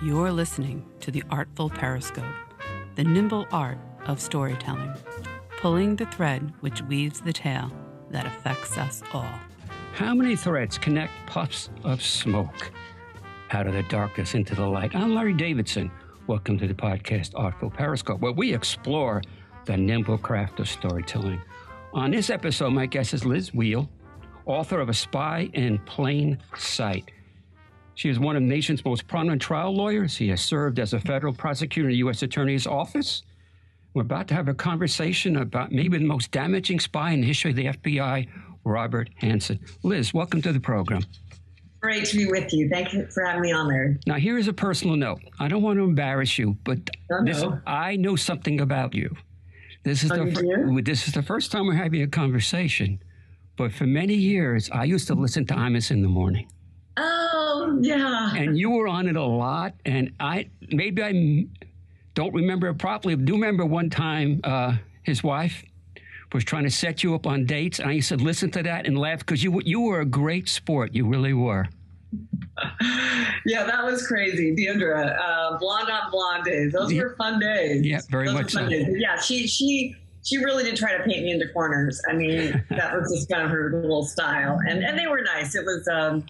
You're listening to the Artful Periscope, the nimble art of storytelling, pulling the thread which weaves the tale that affects us all. How many threads connect puffs of smoke out of the darkness into the light? I'm Larry Davidson. Welcome to the podcast Artful Periscope, where we explore the nimble craft of storytelling. On this episode, my guest is Lis Wiehl, author of A Spy in Plain Sight. She is one of the nation's most prominent trial lawyers. He has served as a federal prosecutor in the U.S. Attorney's Office. We're about to have a conversation about maybe the most damaging spy in the history of the FBI, Robert Hanssen. Lis, welcome to the program. Great to be with you. Thank you for having me on there. Now, here is a personal note. I don't want to embarrass you, but Oh, this, no. I know something about you. This is Oh, the fir- this is the first time we're having a conversation. But for many years, I used to listen to Imus in the morning, Oh, yeah. and you were on it a lot. And I maybe I don't remember it properly. Do remember one time uh, his wife was trying to set you up on dates, and I used to listen to that and laugh because you were- you were a great sport. You really were. Yeah, that was crazy. Deandra, uh, blonde on blonde days. Those Yeah. were fun days. Yeah, very Those much fun so. days. Yeah, she she she really did try to paint me into corners. I mean, that was just kind of her little style, and and they were nice. It was. Um,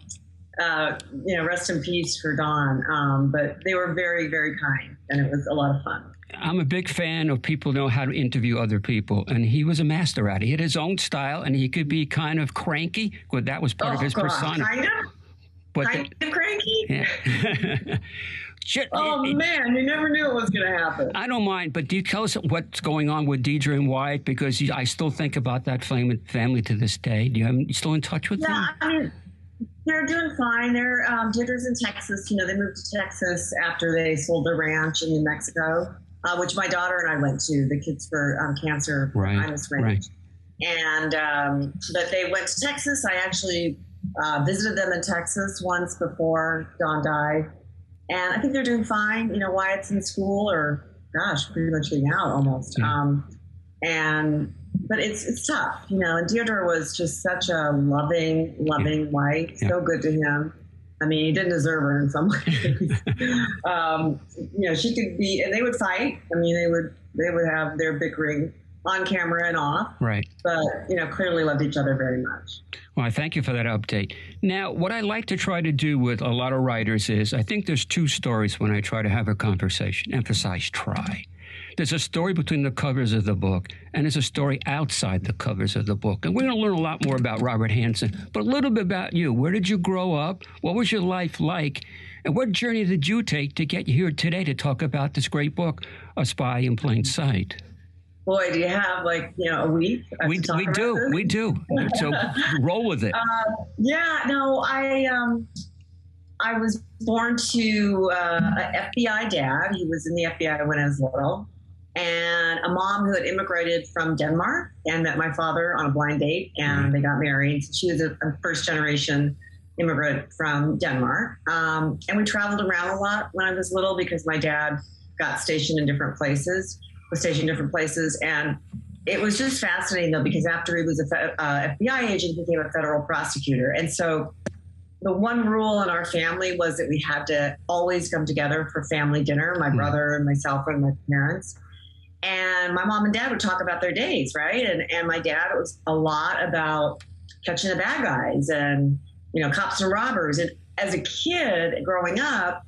uh, you know, rest in peace for Don. Um, but they were very, very kind, and it was a lot of fun. I'm a big fan of people know how to interview other people, and he was a master at it. He had his own style, and he could be kind of cranky. Well, that was part of oh, his gosh. persona. Kind of, But kind of cranky. yeah. Oh it- man, you never knew it was going to happen. I don't mind, but do you tell us what's going on with Deirdre and Wyatt? Because I still think about that fam- family to this day. Do you, have, you still in touch with Yeah, them? I mean, they're doing fine. They're um, Deirdre's in Texas. You know, they moved to Texas after they sold their ranch in New Mexico, uh, which my daughter and I went to. The kids for um, cancer Right, Ranch. And um, but they went to Texas. I actually uh, visited them in Texas once before Don died, and I think they're doing fine. You know, Wyatt's in school, or gosh, pretty much getting out almost. Yeah. Um, and but it's it's tough, you know. And Deirdre was just such a loving, loving wife, Yeah. so good to him. I mean, he didn't deserve her in some ways. um, you know, she could be, and they would fight. I mean, they would they would have their bickering on camera and off, Right. but you know, clearly loved each other very much. Well, I thank you for that update. Now, what I like to try to do with a lot of writers is I think there's two stories when I try to have a conversation. Emphasize try. There's a story between the covers of the book, and there's a story outside the covers of the book. And we're going to learn a lot more about Robert Hanssen, but a little bit about you. Where did you grow up? What was your life like? And what journey did you take to get you here today to talk about this great book, A Spy in Plain Sight? Boy, do you have like you know a week? uh, We, we do, this? we do. So roll with it. Yeah, no, I um, I was born to uh, an FBI dad. He was in the FBI when I was little, and a mom who had immigrated from Denmark and met my father on a blind date, and they got married. She was a, a first generation immigrant from Denmark, um, and we traveled around a lot when I was little because my dad got stationed in different places, was stationed in different places, and it was just fascinating though because after he was a fe- uh, FBI agent, he became a federal prosecutor, and so the one rule in our family was that we had to always come together for family dinner. My Hmm. brother and myself and my parents, and my mom and dad would talk about their days, right? And and my dad it was a lot about catching the bad guys and you know cops and robbers. And as a kid growing up,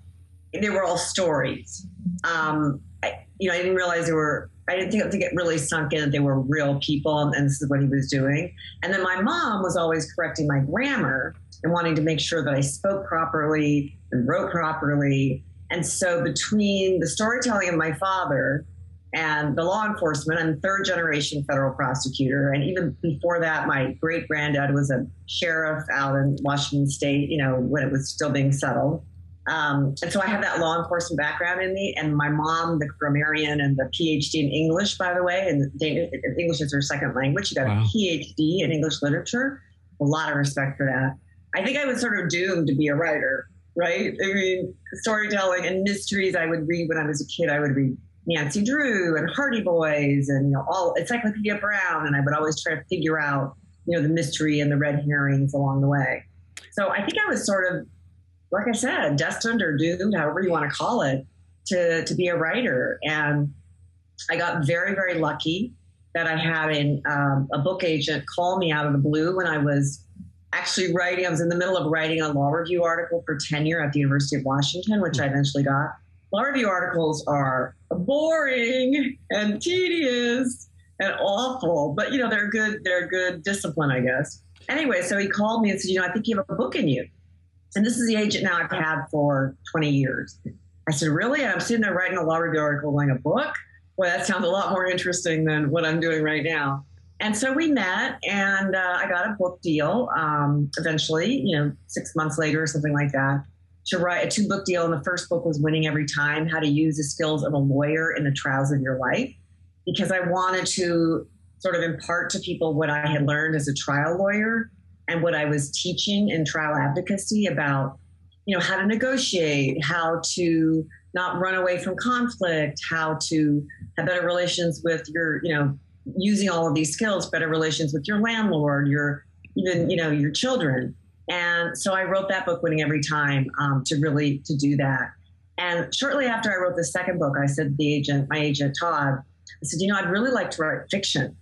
they were all stories. Um, I, you know, I didn't realize they were. I didn't think, think it really sunk in that they were real people, and this is what he was doing. And then my mom was always correcting my grammar and wanting to make sure that I spoke properly and wrote properly. And so between the storytelling of my father and the law enforcement, I'm third generation federal prosecutor. And even before that, my great granddad was a sheriff out in Washington State, you know, when it was still being settled. Um, and so I have that law enforcement background in me, and my mom, the grammarian and the PhD in English, by the way, and English is her second language. She got Wow. a PhD in English literature. A lot of respect for that. I think I was sort of doomed to be a writer, right? I mean, storytelling and mysteries I would read when I was a kid. I would read Nancy Drew and Hardy Boys and you know all Encyclopedia Brown, and I would always try to figure out you know the mystery and the red herrings along the way. So I think I was sort of like I said, destined or doomed, however you want to call it, to, to be a writer. And I got very, very lucky that I had an, um, a book agent call me out of the blue when I was actually writing. I was in the middle of writing a law review article for tenure at the University of Washington, which I eventually got. Law review articles are boring and tedious and awful, but you know they're good. They're good discipline, I guess. Anyway, so he called me and said, "You know, I think you have a book in you." And this is the agent now I've had for 20 years. I said, "Really?" And I'm sitting there writing a law review article, going, "A book? Well, that sounds a lot more interesting than what I'm doing right now." And so we met, and uh, I got a book deal um, eventually, you know, six months later or something like that, to write a two book deal. And the first book was Winning Every Time How to Use the Skills of a Lawyer in the Trials of Your Life, because I wanted to sort of impart to people what I had learned as a trial lawyer and what I was teaching in trial advocacy about, you know, how to negotiate, how to not run away from conflict, how to have better relations with your, you know, using all of these skills, better relations with your landlord, your even you know your children. And so I wrote that book, Winning Every Time, um, to really to do that. And shortly after I wrote the second book, I said to the agent, my agent Todd, I said, you know, I'd really like to write fiction.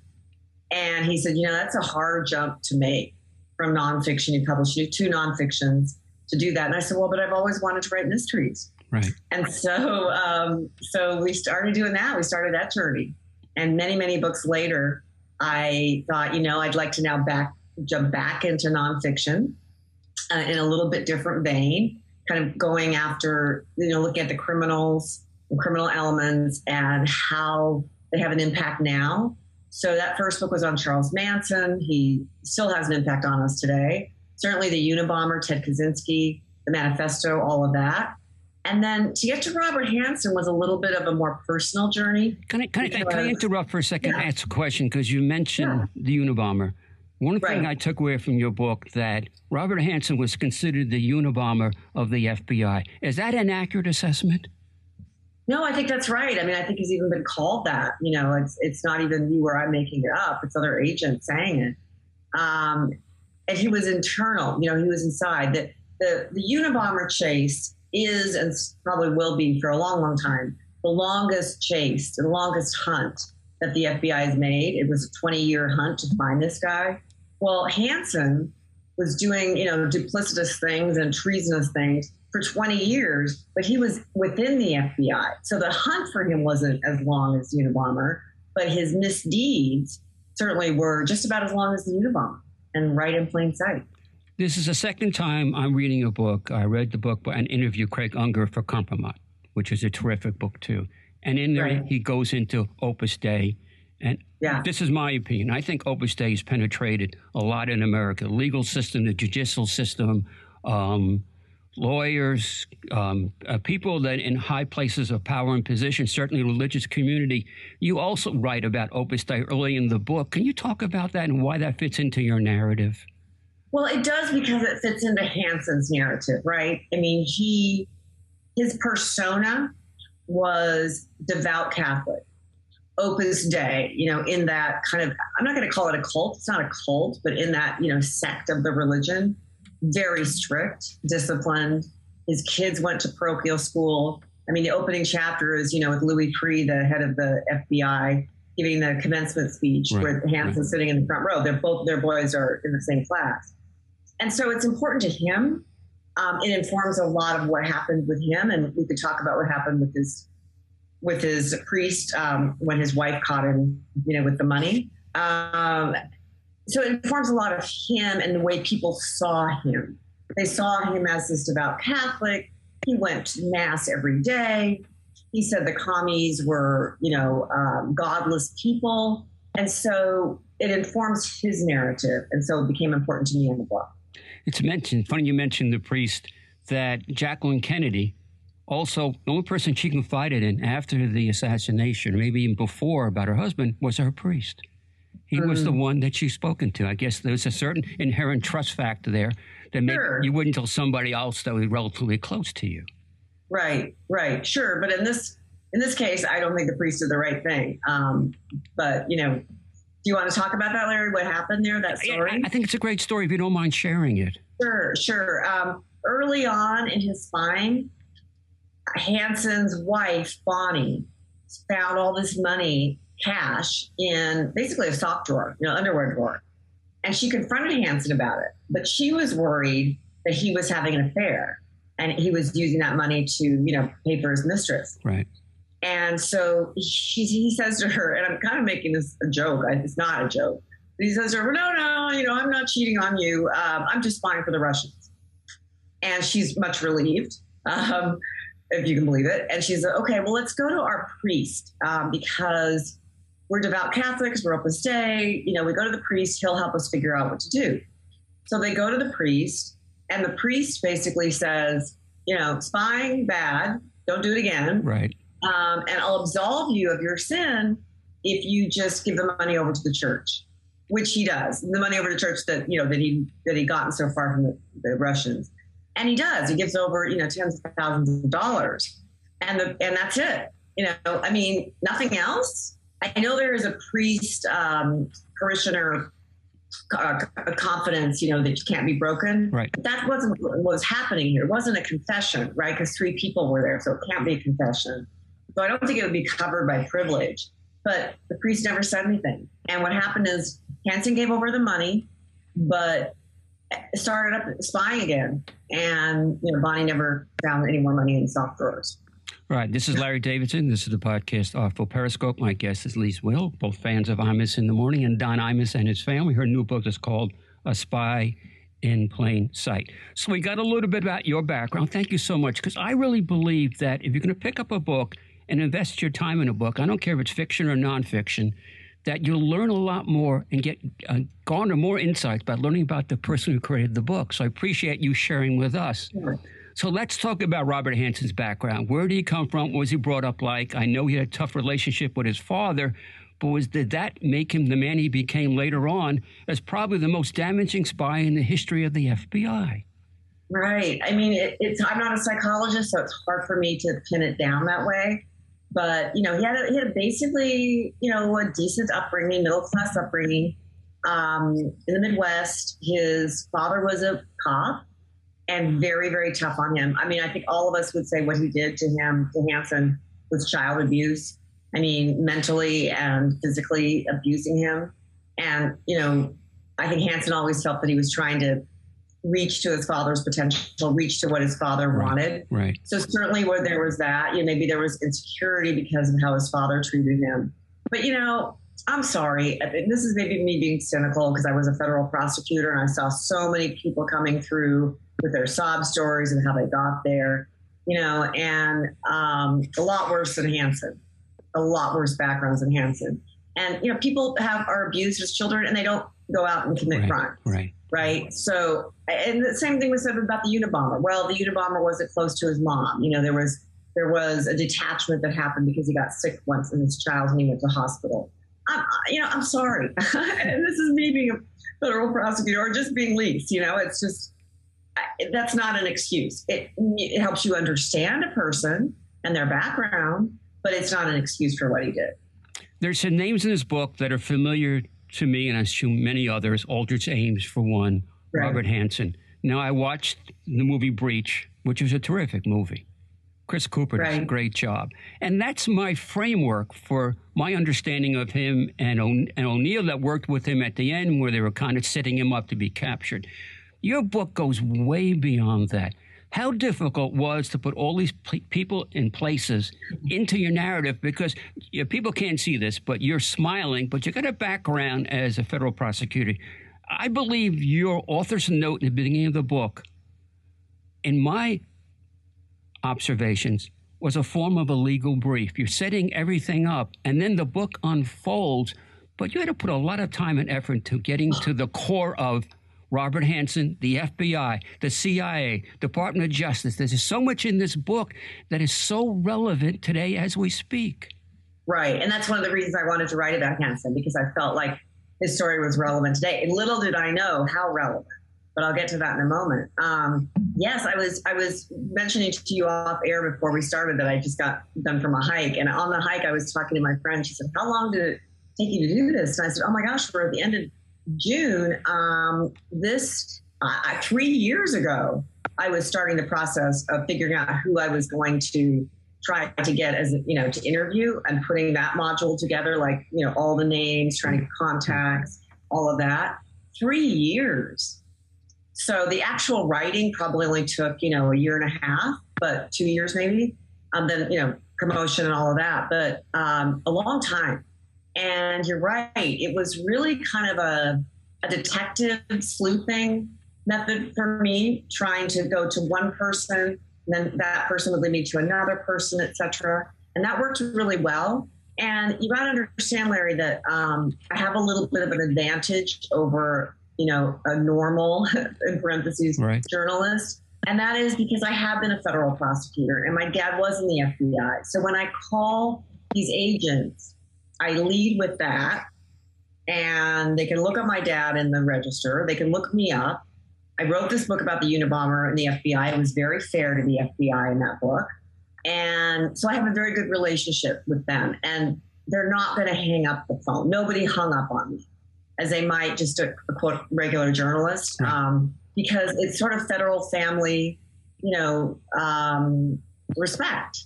And he said, you know, that's a hard jump to make from nonfiction. You published two nonfictions to do that. And I said, well, but I've always wanted to write mysteries. Right. And so, um, so we started doing that. We started that journey. And many, many books later, I thought, you know, I'd like to now back jump back into nonfiction uh, in a little bit different vein, kind of going after, you know, looking at the criminals and criminal elements and how they have an impact now. So that first book was on Charles Manson. He still has an impact on us today. Certainly the Unabomber, Ted Kaczynski, the manifesto, all of that. And then to get to Robert Hanssen was a little bit of a more personal journey. Can I, can I, can I interrupt for a second yeah. ask a question? Because you mentioned yeah. the Unabomber. One right. thing I took away from your book that Robert Hanssen was considered the Unabomber of the FBI. Is that an accurate assessment? No, I think that's right. I mean, I think he's even been called that. You know, it's it's not even me where I'm making it up. It's other agents saying it. Um, and he was internal. You know, he was inside. The the, the Unabomber chase is and probably will be for a long, long time the longest chase, the longest hunt that the FBI has made. It was a 20 year hunt to find this guy. Well, Hanssen was doing, you know, duplicitous things and treasonous things for 20 years, but he was within the FBI. So the hunt for him wasn't as long as Unabomber, but his misdeeds certainly were just about as long as the Unabomber and right in plain sight. This is the second time I'm reading a book. I read the book and interviewed Craig Unger for Kompromat, which is a terrific book too. And in there, right. he goes into Opus Dei. And yeah. this is my opinion. I think Opus Dei has penetrated a lot in America. The legal system, the judicial system, um, lawyers, um, uh, people that in high places of power and position, certainly religious community. You also write about Opus Dei early in the book. Can you talk about that and why that fits into your narrative? Well, it does because it fits into Hanssen's narrative, right? I mean, he, his persona was devout Catholic, Opus Dei, you know, in that kind of, I'm not going to call it a cult. It's not a cult, but in that, you know, sect of the religion, very strict, disciplined. His kids went to parochial school. I mean, the opening chapter is, you know, with Louis Freeh, the head of the FBI, giving the commencement speech right. with Hanssen right. sitting in the front row. They're both their boys are in the same class and so it's important to him. Um, it informs a lot of what happened with him, and we could talk about what happened with his with his priest um, when his wife caught him, you know, with the money. Um, so it informs a lot of him and the way people saw him. They saw him as this devout Catholic. He went to mass every day. He said the commies were, you know, um, godless people, and so it informs his narrative, and so it became important to me in the book. It's mentioned, funny you mentioned the priest, that Jacqueline Kennedy, also the only person she confided in after the assassination, maybe even before about her husband, was her priest. He mm. was the mm. one that she's spoken to. I guess there's a certain inherent trust factor there that sure. you wouldn't tell somebody else that was relatively close to you. Right, right, sure. But in this in this case, I don't think the priest did the right thing. Um, but you know, do you want to talk about that, Larry? What happened there? That story? I think it's a great story if you don't mind sharing it. Sure, sure. Um, early on in his spying, Hanssen's wife, Bonnie, found all this money, cash, in basically a sock drawer, you know, underwear drawer. And she confronted Hanssen about it. But she was worried that he was having an affair and he was using that money to, you know, pay for his mistress. Right. And so she, he says to her, and I'm kind of making this a joke. It's not a joke. He says to her, "No, no, you know, I'm not cheating on you. Um, I'm just spying for the Russians." And she's much relieved, um, if you can believe it. And she's like, okay. Well, let's go to our priest um, because we're devout Catholics. We're Opus Dei. You know, we go to the priest. He'll help us figure out what to do. So they go to the priest, and the priest basically says, "You know, spying bad. Don't do it again." Right um, and I'll absolve you of your sin if you just give the money over to the church, which he does. The money over to church that you know that he that he gotten so far from the, the Russians, and he does. He gives over you know tens of thousands of dollars, and the and that's it. You know, I mean, nothing else. I know there is a priest um, parishioner uh, confidence, you know, that can't be broken. Right. But that wasn't what was happening here. It wasn't a confession, right? Because three people were there, so it can't be a confession. So I don't think it would be covered by privilege. But the priest never said anything. And what happened is Hanssen gave over the money, but started up spying again. And you know, Bonnie never found any more money in the soft drawers. Right. This is Larry Davidson. This is the podcast Artful Periscope. My guest is Lis Wiehl, both fans of Imus in the Morning and Don Imus and his family. Her new book is called A Spy in Plain Sight. So we got a little bit about your background. Thank you so much because I really believe that if you're going to pick up a book and invest your time in a book, I don't care if it's fiction or nonfiction, that you'll learn a lot more and get uh, garner more insights by learning about the person who created the book. So I appreciate you sharing with us. Sure. So let's talk about Robert Hanssen's background. Where did he come from? What was he brought up like? I know he had a tough relationship with his father, but was did that make him the man he became later on as probably the most damaging spy in the history of the FBI? Right. I mean, it, it's I'm not a psychologist, so it's hard for me to pin it down that way but you know he had a, he had a basically you know a decent upbringing, middle class upbringing um, in the Midwest. His father was a cop and very very tough on him. I mean, I think all of us would say what he did to him to Hanssen was child abuse. I mean, mentally and physically abusing him, and you know, I think Hanssen always felt that he was trying to reach to his father's potential, reach to what his father right, wanted. Right. So certainly where there was that, you know, maybe there was insecurity because of how his father treated him. But you know, I'm sorry. This is maybe me being cynical because I was a federal prosecutor and I saw so many people coming through with their sob stories and how they got there, you know, and um, a lot worse than Hanssen, a lot worse backgrounds than Hanssen. And you know, people have are abused as children and they don't go out and commit right, crimes. Right right? So, and the same thing was said about the Unabomber. Well, the Unabomber wasn't close to his mom. You know, there was there was a detachment that happened because he got sick once in his child and he went to hospital. I'm, you know, I'm sorry, and this is me being a federal prosecutor or just being leased. You know, it's just that's not an excuse. It, it helps you understand a person and their background, but it's not an excuse for what he did. There's some names in this book that are familiar to me, and I assume many others, Aldrich Ames for one, right. Robert Hanssen. Now, I watched the movie Breach, which was a terrific movie. Chris Cooper right. does a great job. And that's my framework for my understanding of him and, o- and O'Neill that worked with him at the end, where they were kind of setting him up to be captured. Your book goes way beyond that how difficult was to put all these people in places into your narrative because people can't see this, but you're smiling, but you got a background as a federal prosecutor. I believe your author's note in the beginning of the book, in my observations, was a form of a legal brief. You're setting everything up, and then the book unfolds, but you had to put a lot of time and effort to getting to the core of Robert Hanssen, the FBI, the CIA, Department of Justice. There's so much in this book that is so relevant today as we speak. Right. And that's one of the reasons I wanted to write about Hanssen because I felt like his story was relevant today. And little did I know how relevant. But I'll get to that in a moment. Um, yes, I was I was mentioning to you off air before we started that I just got done from a hike, and on the hike I was talking to my friend. She said, "How long did it take you to do this?" And I said, "Oh my gosh, we're at the end of June, um, this uh, three years ago, I was starting the process of figuring out who I was going to try to get as you know to interview and putting that module together, like you know all the names, trying to get contacts, all of that. Three years. So the actual writing probably only took you know a year and a half, but two years maybe. And um, then you know promotion and all of that, but um, a long time. And you're right, it was really kind of a, a detective sleuthing method for me, trying to go to one person, and then that person would lead me to another person, etc. And that worked really well. And you got to understand, Larry, that um, I have a little bit of an advantage over, you know, a normal, in parentheses, right. journalist. And that is because I have been a federal prosecutor and my dad was in the FBI. So when I call these agents, I lead with that. And they can look up my dad in the register, they can look me up. I wrote this book about the Unabomber and the FBI. It was very fair to the FBI in that book. And so I have a very good relationship with them. And they're not going to hang up the phone. Nobody hung up on me, as they might just a, a quote regular journalist, um, because it's sort of federal family, you know, um, respect.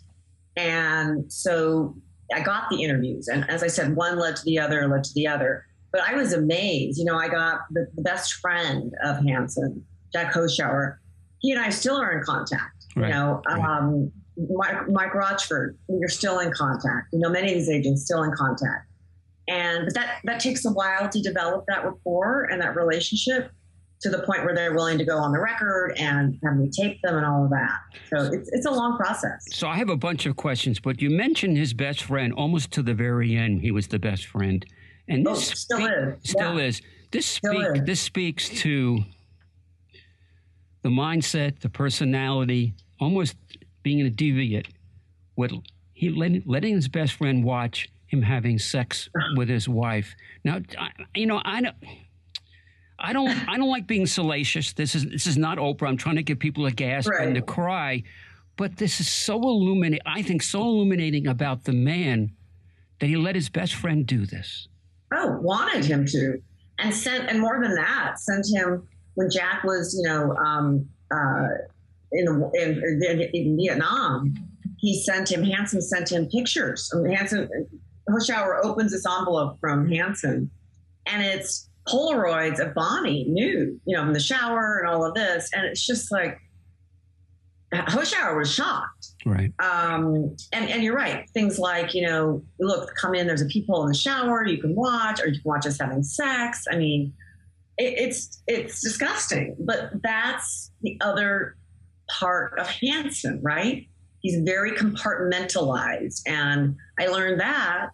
And so I got the interviews. And as I said, one led to the other, led to the other. But I was amazed. You know, I got the, the best friend of Hanssen, Jack Hoschouer. He and I still are in contact. Right. You know, right. um, Mike, Mike Rochford, you're still in contact. You know, many of these agents still in contact. And but that that takes a while to develop that rapport and that relationship to the point where they're willing to go on the record and have me tape them and all of that. So it's, it's a long process. So I have a bunch of questions, but you mentioned his best friend almost to the very end. He was the best friend. And this oh, still is. Still yeah. is. This speak is. this speaks to the mindset, the personality, almost being a deviant. What he letting his best friend watch him having sex with his wife. Now, I, you know, I don't. I don't. I don't like being salacious. This is this is not Oprah. I'm trying to get people to gasp right. and to cry, but this is so illuminating. I think so illuminating about the man that he let his best friend do this. Oh, wanted him to, and sent, and more than that, sent him when Jack was, you know, um, uh, in, in, in Vietnam. He sent him. Hanssen sent him pictures. I mean, Hanssen Hoschouer opens this envelope from Hanssen, and it's Polaroids of Bonnie nude, you know, in the shower and all of this, and it's just like Hoschouer was shocked. Right. Um, and, and you're right. Things like, you know, look, come in, there's a peephole in the shower, you can watch, or you can watch us having sex. I mean, it, it's it's disgusting. But that's the other part of Hanssen, right? He's very compartmentalized. And I learned that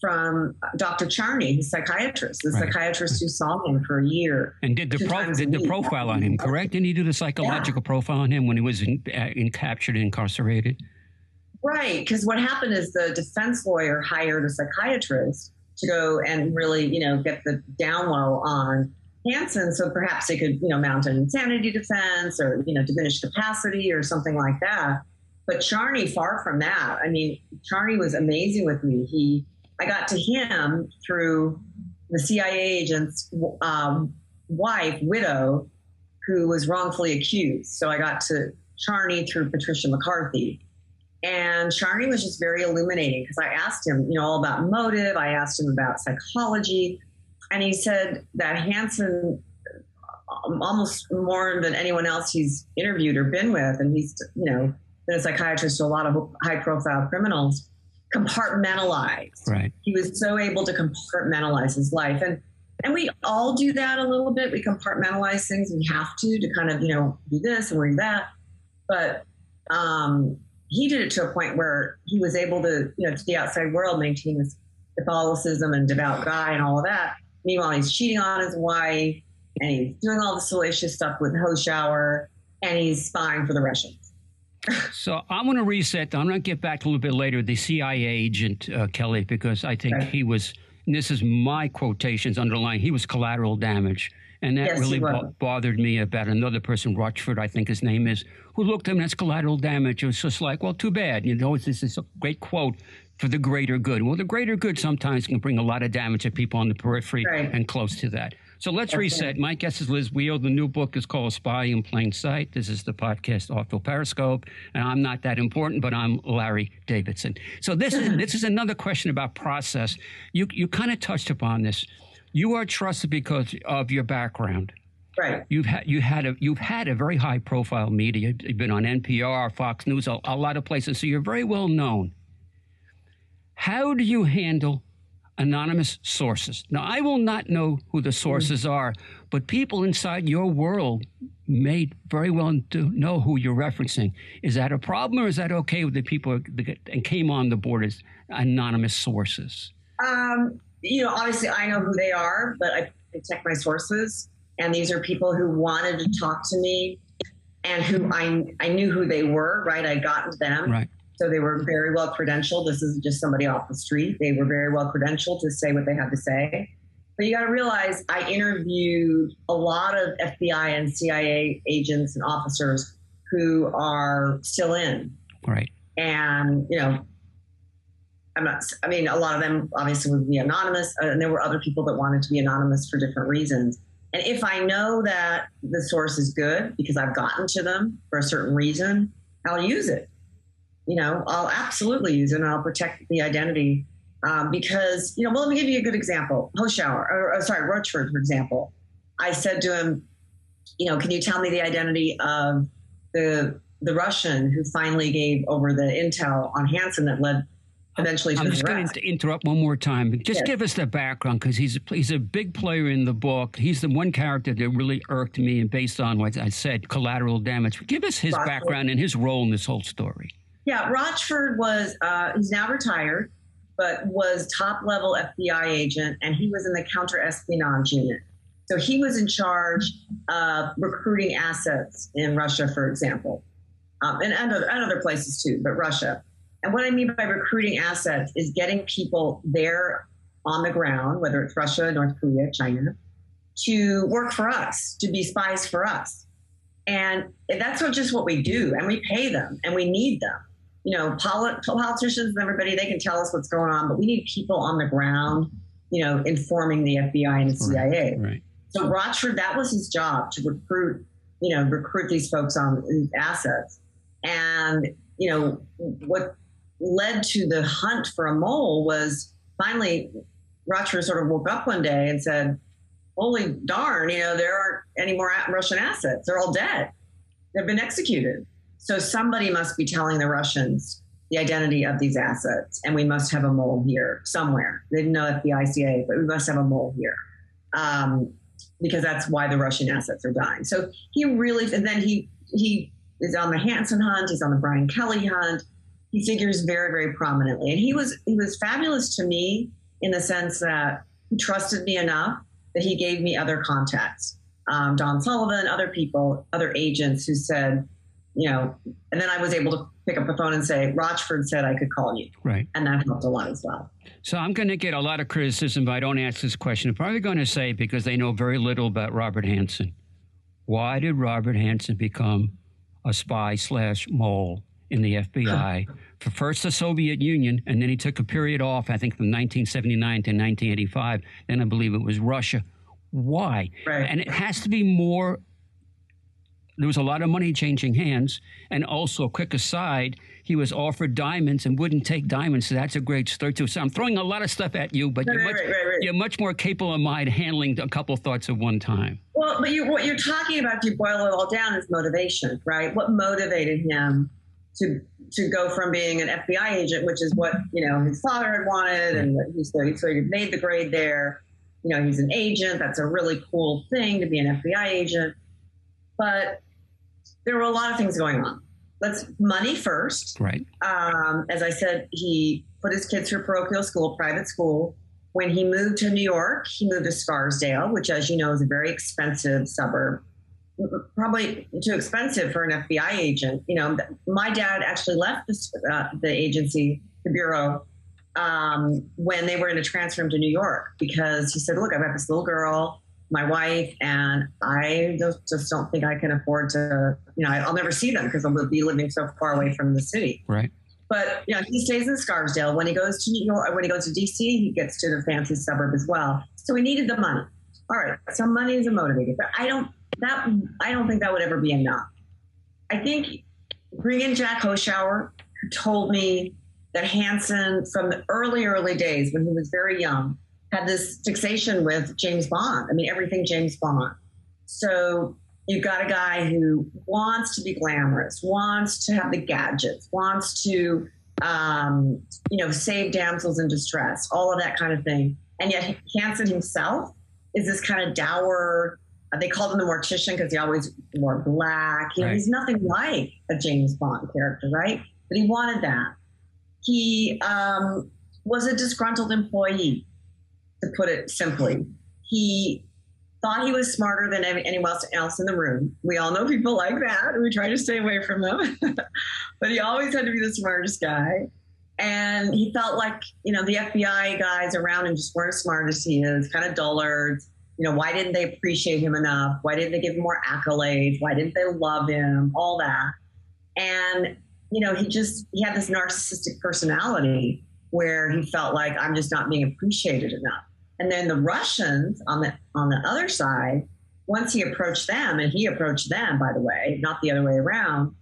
from Dr. Charney, the psychiatrist, the right. psychiatrist who saw him for a year. And did the pro- did the profile on him, correct? Didn't he do the psychological yeah. profile on him when he was in, uh, in captured and incarcerated? Right, because what happened is the defense lawyer hired a psychiatrist to go and really, you know, get the down low on Hanssen, so perhaps they could, you know, mount an insanity defense or, you know, diminished capacity or something like that. But Charney, far from that. I mean, Charney was amazing with me. He I got to him through the CIA agent's um, wife, widow, who was wrongfully accused. So I got to Charney through Patricia McCarthy. And Charney was just very illuminating because I asked him, you know, all about motive. I asked him about psychology. And he said that Hanssen, um, almost more than anyone else he's interviewed or been with, and he's, you know, been a psychiatrist to a lot of high profile criminals, compartmentalized. Right. He was so able to compartmentalize his life. And and we all do that a little bit. We compartmentalize things. We have to to kind of, you know, do this and we do that. But um, he did it to a point where he was able to, you know, to the outside world maintain his Catholicism and devout guy and all of that. Meanwhile, he's cheating on his wife and he's doing all the salacious stuff with Hoschouer and he's spying for the Russians so I want to reset. I'm going to get back a little bit later. The CIA agent uh, Kelley, because I think he was. this is my quotations underlying. He was collateral damage, and that yes, really bo- bothered me about another person, Rochford, I think his name is, who looked at him as collateral damage. It was just like, well, too bad. You know, this is a great quote for the greater good. Well, the greater good sometimes can bring a lot of damage to people on the periphery right. and close to that. So let's reset. My guest is Lis Wiehl. The new book is called Spy in Plain Sight. This is the podcast Artful Periscope. And I'm not that important, but I'm Larry Davidson. So this is this is another question about process. You you kind of touched upon this. You are trusted because of your background. Right. You've had you had a you've had a very high profile media. You've been on NPR, Fox News, a, a lot of places. So you're very well known. How do you handle anonymous sources. Now, I will not know who the sources are, but people inside your world may very well know who you're referencing. Is that a problem, or is that okay with the people that came on the board as anonymous sources? Um, you know, obviously, I know who they are, but I protect my sources, and these are people who wanted to talk to me and who I I knew who they were. Right, I got to them. Right. So they were very well credentialed. This isn't just somebody off the street. They were very well credentialed to say what they had to say. But you got to realize I interviewed a lot of FBI and CIA agents and officers who are still in. Right. And, you know, I'm not, I mean, a lot of them obviously would be anonymous, uh, and there were other people that wanted to be anonymous for different reasons. And if I know that the source is good because I've gotten to them for a certain reason, I'll use it you know, I'll absolutely use it and I'll protect the identity um, because, you know, well, let me give you a good example. Hoschouer, or, or sorry, Rochford, for example. I said to him, you know, can you tell me the identity of the the Russian who finally gave over the intel on Hanssen that led eventually to I'm just going to interrupt one more time. Just yes. give us the background because he's he's a big player in the book. He's the one character that really irked me, and based on what I said, collateral damage. Give us his background and his role in this whole story. Yeah, Rochford was, uh, he's now retired, but was top level FBI agent, and he was in the counter espionage unit. So he was in charge of recruiting assets in Russia, for example, um, and, and, and other places too, but Russia. And what I mean by recruiting assets is getting people there on the ground, whether it's Russia, North Korea, China, to work for us, to be spies for us. And that's not just what we do, and we pay them and we need them you know, polit- politicians and everybody, they can tell us what's going on, but we need people on the ground, you know, informing the FBI and the CIA. Right, right. So Rochford, that was his job to recruit, you know, recruit these folks on these assets. And, you know, what led to the hunt for a mole was finally Rochford sort of woke up one day and said, holy darn, you know, there aren't any more Russian assets. They're all dead. They've been executed. So somebody must be telling the Russians the identity of these assets, and we must have a mole here somewhere. They didn't know at the ICA, but we must have a mole here. Um, because that's why the Russian assets are dying. So he really, and then he he is on the Hanssen hunt. He's on the Brian Kelley hunt. He figures very, very prominently, and he was he was fabulous to me in the sense that he trusted me enough that he gave me other contacts, um, Don Sullivan, other people, other agents who said, you know, and then I was able to pick up the phone and say, Rochford said I could call you. Right. And that helped a lot as well. So I'm going to get a lot of criticism if I don't ask this question. I'm probably going to say because they know very little about Robert Hanssen. Why did Robert Hanssen become a spy slash mole in the FBI for first the Soviet Union, and then he took a period off, I think from 1979 to 1985. Then I believe it was Russia. Why? Right. And it has to be more there was a lot of money changing hands. And also, quick aside, he was offered diamonds and wouldn't take diamonds. So that's a great story too. So I'm throwing a lot of stuff at you, but right, you're, much, right, right, you're much more capable of mind handling a couple thoughts at one time. Well, but you, what you're talking about, if you boil it all down, is motivation, right? What motivated him to to go from being an FBI agent, which is what you know his father had wanted, and he so he, so he made the grade there. You know, he's an agent. That's a really cool thing to be an FBI agent. But there were a lot of things going on. Let's money first. Right. Um, as I said, he put his kids through parochial school, private school. When he moved to New York, he moved to Scarsdale, which, as you know, is a very expensive suburb. Probably too expensive for an FBI agent. You know, my dad actually left the, uh, the agency, the bureau, um, when they were in a transfer to New York because he said, "Look, I've got this little girl my wife, and I just, just don't think I can afford to, you know, I'll never see them because I'll be living so far away from the city. Right. But you know, he stays in Scarsdale. When he goes to New York, when he goes to DC, he gets to the fancy suburb as well. So he needed the money. all right, so money is a motivator, but I don't that I don't think that would ever be enough. I think bring in Jack Hoschouer, who told me that Hanssen, from the early, early days when he was very young, had this fixation with James Bond. I mean, everything James Bond. So you've got a guy who wants to be glamorous, wants to have the gadgets, wants to, um, you know, save damsels in distress, all of that kind of thing. And yet Hanssen himself is this kind of dour. Uh, they called him the mortician because he always wore black. You know, He's nothing like a James Bond character, right? But he wanted that. He um, was a disgruntled employee, to put it simply. He thought he was smarter than anyone else in the room. We all know people like that. We try to stay away from them. but he always had to be the smartest guy. And he felt like, you know, the FBI guys around him just weren't as smart as he is, kind of dullards. You know, why didn't they appreciate him enough? Why didn't they give him more accolades? Why didn't they love him? All that. And, you know, he just, he had this narcissistic personality where he felt like I'm just not being appreciated enough. And then the Russians on the on the other side, once he approached them, and he approached them, by the way, not the other way around,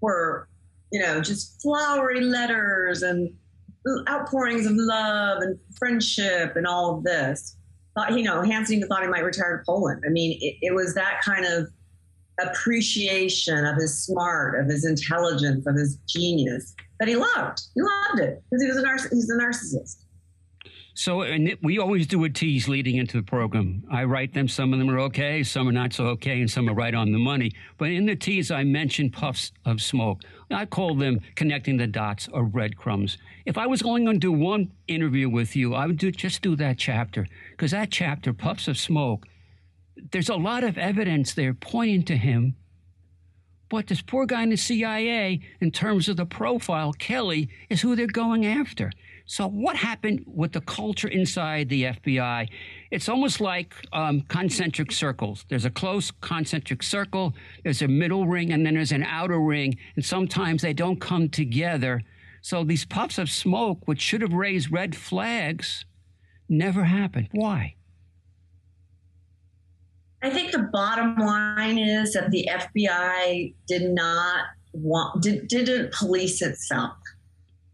were you know, just flowery letters and outpourings of love and friendship and all of this. Thought, you know, Hanssen even thought he might retire to Poland. I mean, it, it was that kind of appreciation of his smart, of his intelligence, of his genius that he loved. He loved it because he was a narciss- he's a narcissist. So, and we always do a tease leading into the program. I write them. Some of them are okay, some are not so okay, and some are right on the money. But in the tease, I mentioned puffs of smoke. I call them connecting the dots or breadcrumbs. If I was only going to do one interview with you, I would do, just do that chapter because that chapter, puffs of smoke, there's a lot of evidence there pointing to him. But this poor guy in the CIA, in terms of the profile, Kelley, is who they're going after. So, what happened with the culture inside the FBI? It's almost like um, concentric circles. There's a close concentric circle, there's a middle ring, and then there's an outer ring, and sometimes they don't come together. So, these puffs of smoke, which should have raised red flags, never happened. Why? I think the bottom line is that the FBI did not want, did, didn't police itself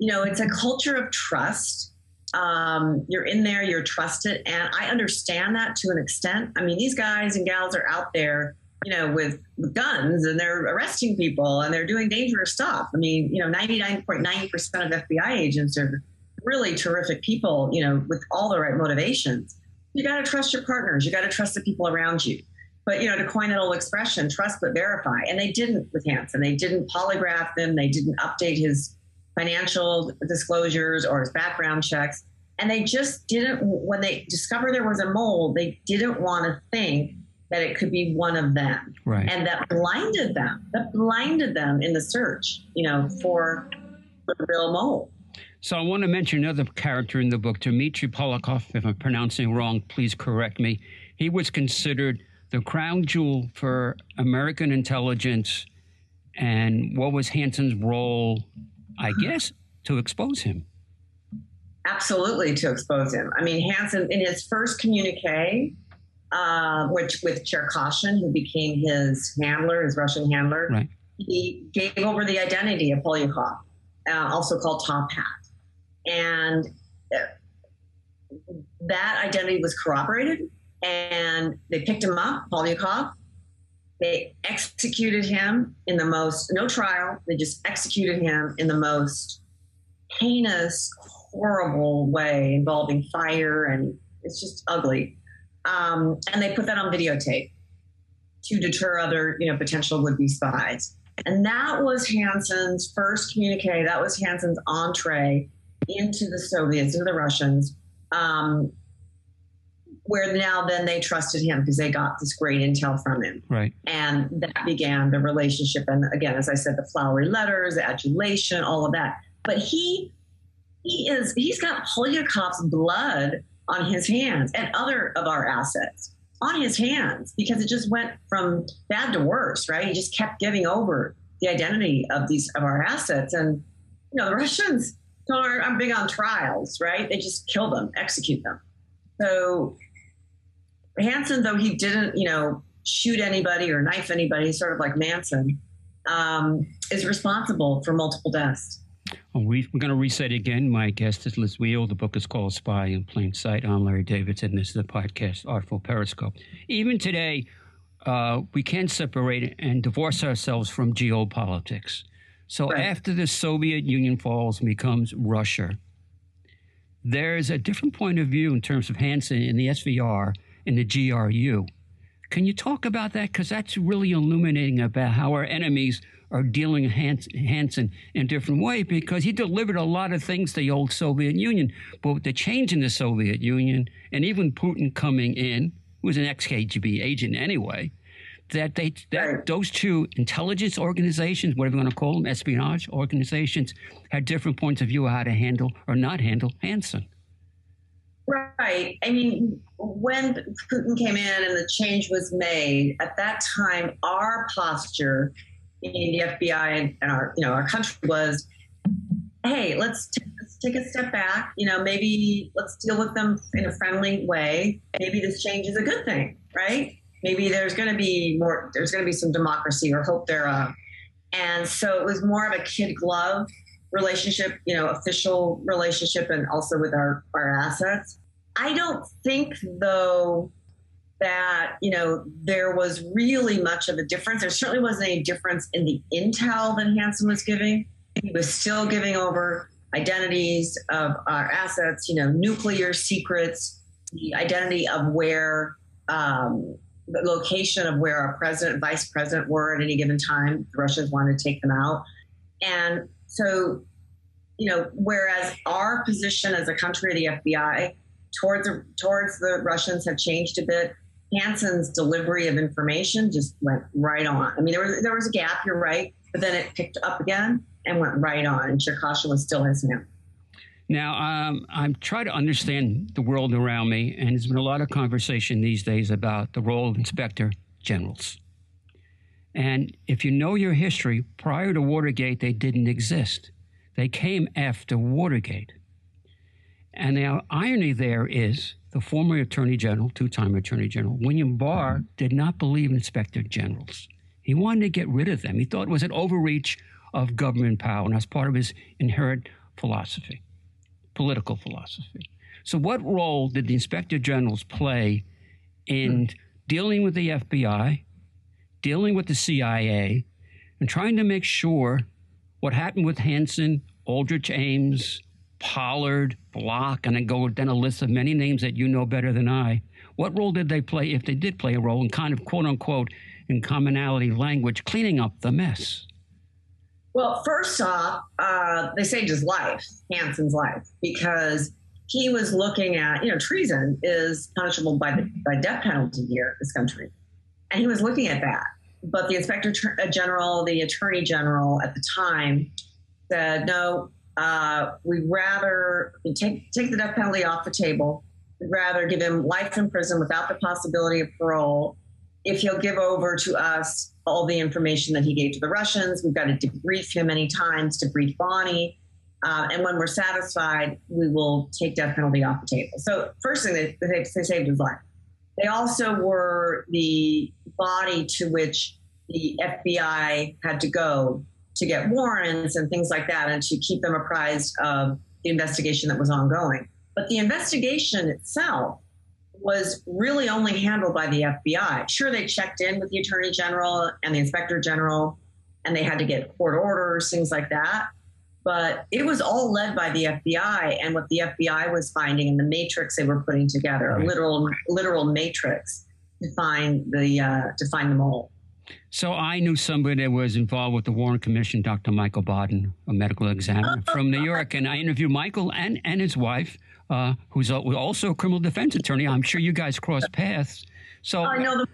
you know, it's a culture of trust. Um, you're in there, you're trusted. And I understand that to an extent. I mean, these guys and gals are out there, you know, with, guns and they're arresting people and they're doing dangerous stuff. I mean, you know, 99.9% of FBI agents are really terrific people, you know, with all the right motivations. You got to trust your partners. You got to trust the people around you. But, you know, to coin that old expression, trust but verify. And they didn't with Hanssen. They didn't polygraph them. They didn't update his financial disclosures or his background checks. And they just didn't, when they discovered there was a mole, they didn't want to think that it could be one of them. Right. And that blinded them, that blinded them in the search, you know, for the real mole. So I want to mention another character in the book, Dmitry Polyakov. If I'm pronouncing wrong, please correct me. He was considered the crown jewel for American intelligence. And what was Hanssen's role I guess, to expose him. Absolutely, to expose him. I mean, Hanssen, in his first communique, uh, which with Cherkashin, who became his handler, his Russian handler, right. he gave over the identity of Polyakov, uh, also called Top Hat. And uh, that identity was corroborated, and they picked him up, Polyakov, they executed him in the most, no trial, they just executed him in the most heinous, horrible way involving fire, and it's just ugly. Um, and they put that on videotape to deter other, you know, potential would-be spies. And that was Hanssen's first communique. That was Hanssen's entree into the Soviets, into the Russians. Um, where now then they trusted him because they got this great intel from him. Right. And that began the relationship. And again, as I said, the flowery letters, the adulation, all of that. But he he is he's got Polyakov's blood on his hands and other of our assets on his hands because it just went from bad to worse, right? He just kept giving over the identity of these of our assets. And you know, the Russians are I'm big on trials, right? They just kill them, execute them. So Hanssen, though he didn't, you know, shoot anybody or knife anybody, sort of like Manson, um, is responsible for multiple deaths. Well, we, are going to reset again. My guest is Lis Wiehl. The book is called Spy in Plain Sight. I'm Larry Davidson. This is the podcast Artful Periscope. Even today, uh, we can't separate and divorce ourselves from geopolitics. So right. after the Soviet Union falls and becomes Russia, there's a different point of view in terms of Hanssen in the SVR and the GRU. Can you talk about that? Because that's really illuminating about how our enemies are dealing with Hanssen in a different way because he delivered a lot of things to the old Soviet Union. But with the change in the Soviet Union and even Putin coming in, who was an ex KGB agent anyway, that they that those two intelligence organizations, whatever you want to call them, espionage organizations, had different points of view of how to handle or not handle Hanssen. Right. I mean, when Putin came in and the change was made, at that time, our posture in the FBI and, our, you know, our country was, hey, let's, t- let's take a step back. You know, maybe let's deal with them in a friendly way. Maybe this change is a good thing, right? Maybe there's going to be more. There's going to be some democracy or hope thereof. And so it was more of a kid glove relationship, you know, official relationship, and also with our our assets. I don't think though that you know there was really much of a difference. There certainly wasn't any difference in the intel that Hanssen was giving. He was still giving over identities of our assets, you know, nuclear secrets, the identity of where um, the location of where our president, vice president were at any given time. The Russians wanted to take them out, and so you know, whereas our position as a country, of the FBI, towards the, towards the Russians have changed a bit. Hanssen's delivery of information just went right on. I mean, there was there was a gap. You're right, but then it picked up again and went right on. And was still his man. Now, um, I'm trying to understand the world around me, and there's been a lot of conversation these days about the role of inspector generals. And if you know your history, prior to Watergate, they didn't exist. They came after Watergate. And the irony there is the former Attorney General, two time Attorney General, William Barr, mm-hmm. did not believe in inspector generals. He wanted to get rid of them. He thought it was an overreach of government power, and that's part of his inherent philosophy, political philosophy. So, what role did the inspector generals play in mm-hmm. dealing with the FBI, dealing with the CIA, and trying to make sure what happened with Hanssen, Aldrich Ames, Pollard, Bloch, and then go down a list of many names that you know better than I. What role did they play, if they did play a role, in kind of quote unquote, in commonality language, cleaning up the mess? Well, first off, uh, they saved his life, Hanssen's life, because he was looking at, you know, treason is punishable by the by death penalty here in this country, and he was looking at that. But the inspector uh, general, the attorney general at the time, said, no, uh, we'd rather take take the death penalty off the table. We'd rather give him life in prison without the possibility of parole. If he'll give over to us all the information that he gave to the Russians, we've got to debrief him many times, debrief Bonnie. Uh, and when we're satisfied, we will take death penalty off the table. So, first thing, they, they, they saved his life. They also were the body to which the FBI had to go to get warrants and things like that and to keep them apprised of the investigation that was ongoing. But the investigation itself was really only handled by the FBI. Sure, they checked in with the attorney general and the inspector general, and they had to get court orders, things like that. But it was all led by the FBI and what the FBI was finding in the matrix they were putting together, right. a literal literal matrix to find the uh, to find the mole. So I knew somebody that was involved with the Warren Commission, Dr. Michael Baden, a medical examiner from New York, and I interviewed Michael and, and his wife, uh, who's also a criminal defense attorney. I'm sure you guys crossed paths. So I know them.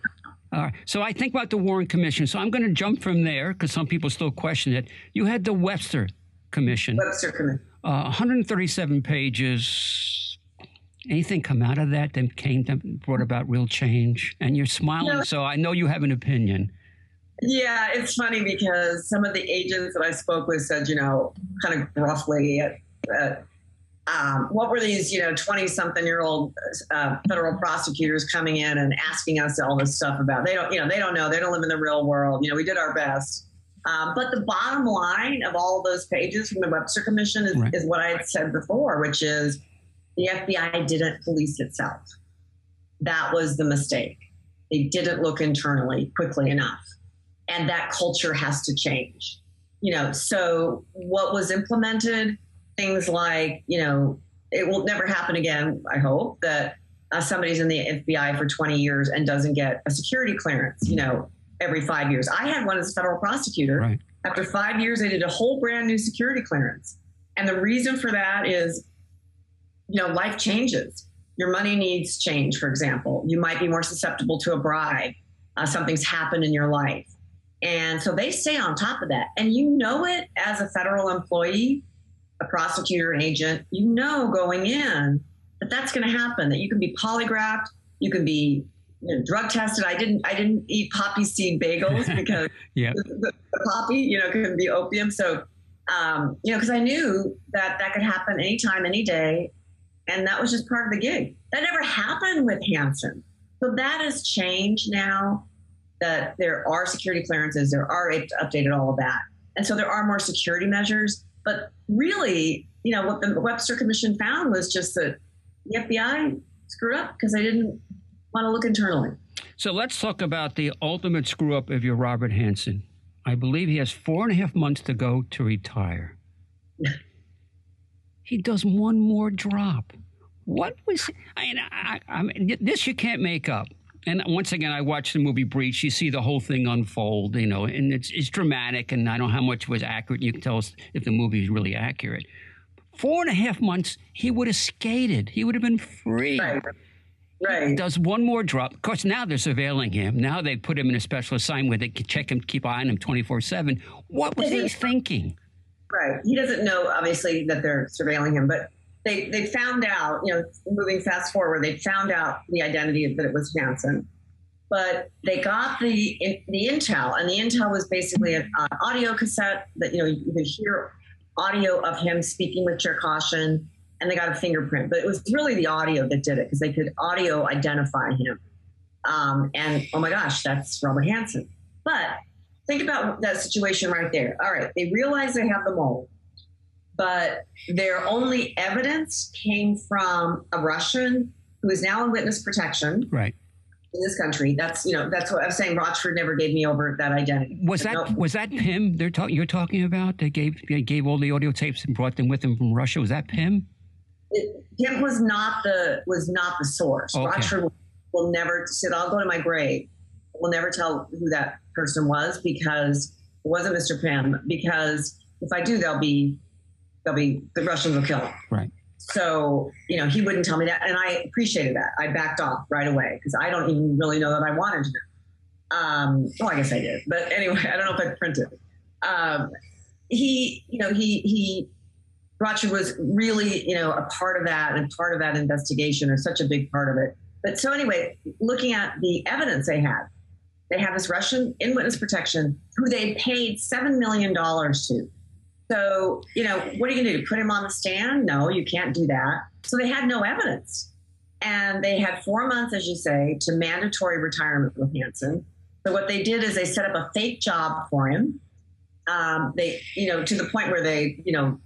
All right. So I think about the Warren Commission. So I'm going to jump from there because some people still question it. You had the Webster Commission. Webster Commission. Uh, 137 pages. Anything come out of that that came to brought about real change? And you're smiling, no. so I know you have an opinion. Yeah, it's funny because some of the agents that I spoke with said, you know, kind of gruffly, uh, um, what were these, you know, 20 something year old uh, federal prosecutors coming in and asking us all this stuff about? They don't, you know, they don't know. They don't live in the real world. You know, we did our best. Um, but the bottom line of all those pages from the Webster Commission is, right. is what I had said before, which is the FBI didn't police itself. That was the mistake. They didn't look internally quickly enough. And that culture has to change. You know, so what was implemented things like, you know, it will never happen again, I hope, that uh, somebody's in the FBI for 20 years and doesn't get a security clearance, you know, every five years. I had one as a federal prosecutor. Right. After five years, they did a whole brand new security clearance. And the reason for that is, you know, life changes. Your money needs change, for example. You might be more susceptible to a bribe. Uh, something's happened in your life. And so they stay on top of that. And you know it as a federal employee a prosecutor, an agent, you know going in that that's going to happen. That you can be polygraphed, you can be you know, drug tested. I didn't I didn't eat poppy seed bagels because the, the, the, poppy, you know, can be opium. So, um, you know, because I knew that that could happen anytime, any day, and that was just part of the gig. That never happened with Hanssen. So that has changed now. That there are security clearances, there are updated all of that, and so there are more security measures. But really, you know, what the Webster Commission found was just that the FBI screwed up because they didn't want to look internally. So let's talk about the ultimate screw up of your Robert Hanssen. I believe he has four and a half months to go to retire. he does one more drop. What was I mean, I, I mean, this you can't make up and once again, I watched the movie Breach. You see the whole thing unfold, you know, and it's, it's dramatic. And I don't know how much was accurate. You can tell us if the movie is really accurate. Four and a half months, he would have skated. He would have been free. Right. Right. He does one more drop. Of course, now they're surveilling him. Now they put him in a special assignment where they can check him, keep eye on him 24 7. What was he thinking? Right. He doesn't know, obviously, that they're surveilling him, but they they found out, you know, moving fast forward, they found out the identity that it was Hanssen, but they got the the intel, and the intel was basically an uh, audio cassette that you know you could hear audio of him speaking with Cherkashin, and they got a fingerprint. But it was really the audio that did it because they could audio identify him. Um, and oh my gosh, that's Robert Hanssen. But think about that situation right there. All right, they realize they have the mold but their only evidence came from a Russian who is now in witness protection. Right. In this country, that's you know that's what I'm saying. Rochford never gave me over that identity. Was that no. was that Pim? They're talking. You're talking about. They gave they gave all the audio tapes and brought them with them from Russia. Was that Pim? It, Pim was not the was not the source. Okay. Rochford will, will never sit. I'll go to my grave. Will never tell who that person was because it wasn't Mr. Pim. Because if I do, they'll be they'll be the Russians will kill him. Right. So you know he wouldn't tell me that, and I appreciated that. I backed off right away because I don't even really know that I wanted to. Um, well, I guess I did, but anyway, I don't know if I printed. Um, he, you know, he he Roger was really, you know, a part of that and part of that investigation, or such a big part of it. But so anyway, looking at the evidence they had, they have this Russian in witness protection who they paid seven million dollars to so, you know, what are you going to do? Put him on the stand? No, you can't do that. So they had no evidence. And they had four months, as you say, to mandatory retirement with Hanssen. So what they did is they set up a fake job for him. Um, they, you know, to the point where they, you know,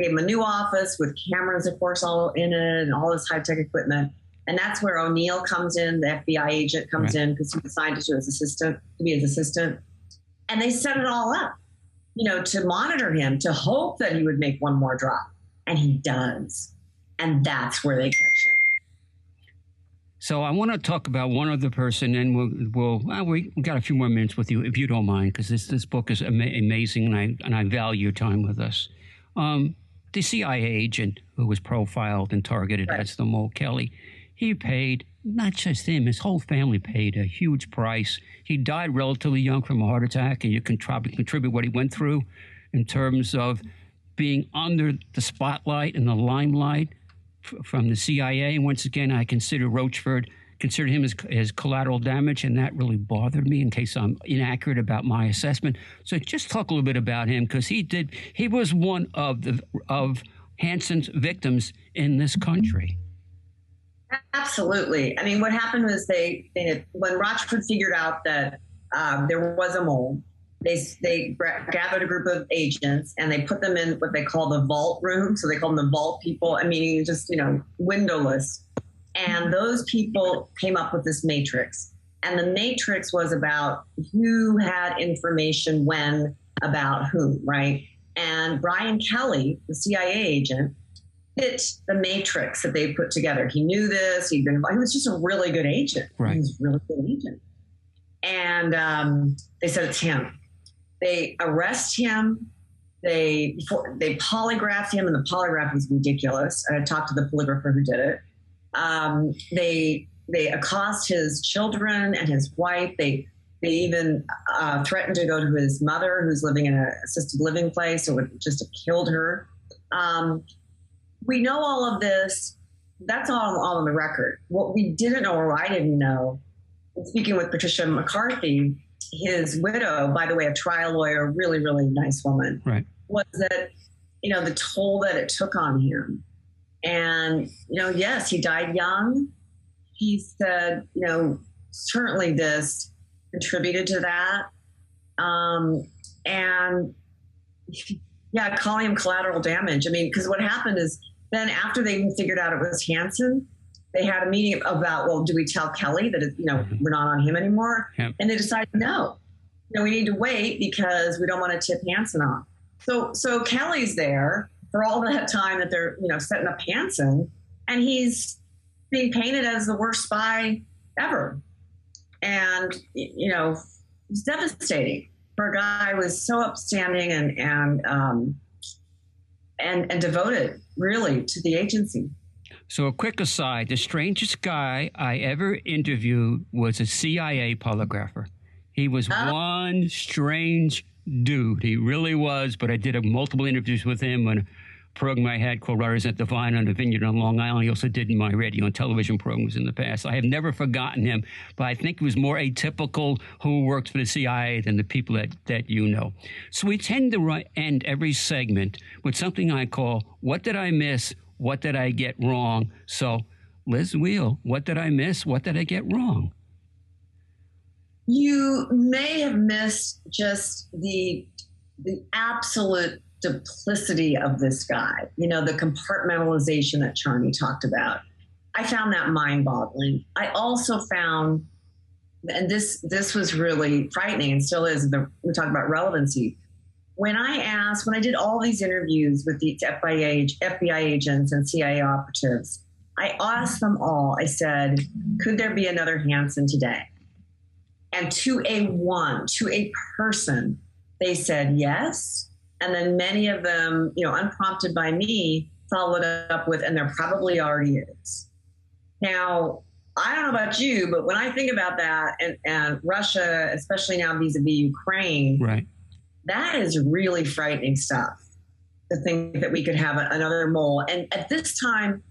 gave him a new office with cameras, of course, all in it and all this high tech equipment. And that's where O'Neill comes in, the FBI agent comes right. in because he assigned to his assistant to be his assistant. And they set it all up you know, to monitor him, to hope that he would make one more drop. And he does. And that's where they catch him. So I want to talk about one other person, and we'll, we'll we got a few more minutes with you, if you don't mind, because this this book is ama- amazing, and I and I value your time with us. Um, the CIA agent who was profiled and targeted right. as the Mole Kelley, he paid not just him, his whole family paid a huge price. He died relatively young from a heart attack, and you can probably contribute what he went through in terms of being under the spotlight and the limelight from the CIA. And once again, I consider Rochford, consider him as, as collateral damage, and that really bothered me in case I'm inaccurate about my assessment. So just talk a little bit about him because he did, he was one of the, of Hanssen's victims in this country. Absolutely. I mean, what happened was they, they when Rochford figured out that um, there was a mole, they they gathered a group of agents and they put them in what they call the vault room. So they call them the vault people. I mean, just you know, windowless. And those people came up with this matrix. And the matrix was about who had information when about who, right? And Brian Kelley, the CIA agent, fit the matrix that they put together. He knew this. He'd been. He was just a really good agent. Right. He was a really good agent. And um, they said it's him. They arrest him. They they polygraphed him, and the polygraph was ridiculous. I talked to the polygrapher who did it. Um, they they accost his children and his wife. They they even uh, threatened to go to his mother, who's living in an assisted living place, or would just have killed her. Um, we know all of this. That's all, all on the record. What we didn't know, or I didn't know, speaking with Patricia McCarthy, his widow, by the way, a trial lawyer, really, really nice woman, right. was that, you know, the toll that it took on him. And, you know, yes, he died young. He said, you know, certainly this contributed to that. Um, and yeah, calling him collateral damage. I mean, because what happened is then after they figured out it was Hanssen, they had a meeting about, well, do we tell Kelley that, you know, we're not on him anymore? Yep. And they decided, no, you know, we need to wait because we don't want to tip Hanssen off. So, so Kelley's there for all that time that they're, you know, setting up Hanssen and he's being painted as the worst spy ever. And, you know, it's devastating for a guy who was so upstanding and, and, um, and, and devoted really to the agency. So, a quick aside the strangest guy I ever interviewed was a CIA polygrapher. He was Oh. one strange dude. He really was, but I did a, multiple interviews with him on program I had called Riders at the Vine on the Vineyard on Long Island. He also did my radio and television programs in the past. I have never forgotten him, but I think he was more atypical who worked for the CIA than the people that, that you know. So, we tend to end every segment with something I call What Did I Miss? What did I get wrong? So, Lis Wiehl, what did I miss? What did I get wrong? You may have missed just the the absolute duplicity of this guy. You know, the compartmentalization that Charney talked about. I found that mind-boggling. I also found, and this this was really frightening, and still is. The, we talk about relevancy. When I asked, when I did all these interviews with the FBI, FBI agents and CIA operatives, I asked them all. I said, "Could there be another Hanssen today?" And to a one, to a person, they said yes. And then many of them, you know, unprompted by me, followed up with, and there probably already is. Now, I don't know about you, but when I think about that and, and Russia, especially now vis a vis Ukraine, Right. that is really frightening stuff. To think that we could have a, another mole. And at this time,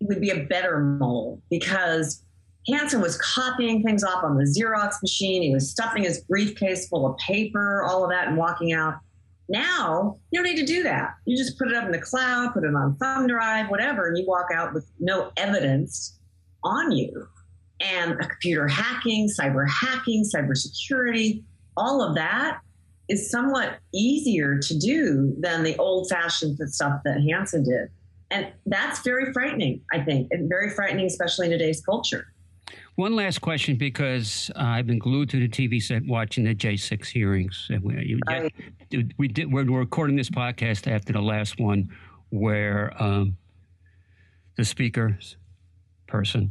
it would be a better mole because Hanssen was copying things off on the Xerox machine. He was stuffing his briefcase full of paper, all of that, and walking out. Now, you don't need to do that. You just put it up in the cloud, put it on thumb drive, whatever, and you walk out with no evidence on you. And computer hacking, cyber hacking, cybersecurity, all of that is somewhat easier to do than the old fashioned stuff that Hanssen did. And that's very frightening, I think, and very frightening, especially in today's culture. One last question because uh, I've been glued to the TV set watching the J6 hearings. And we, Right. we did, we're recording this podcast after the last one where um, the speaker's person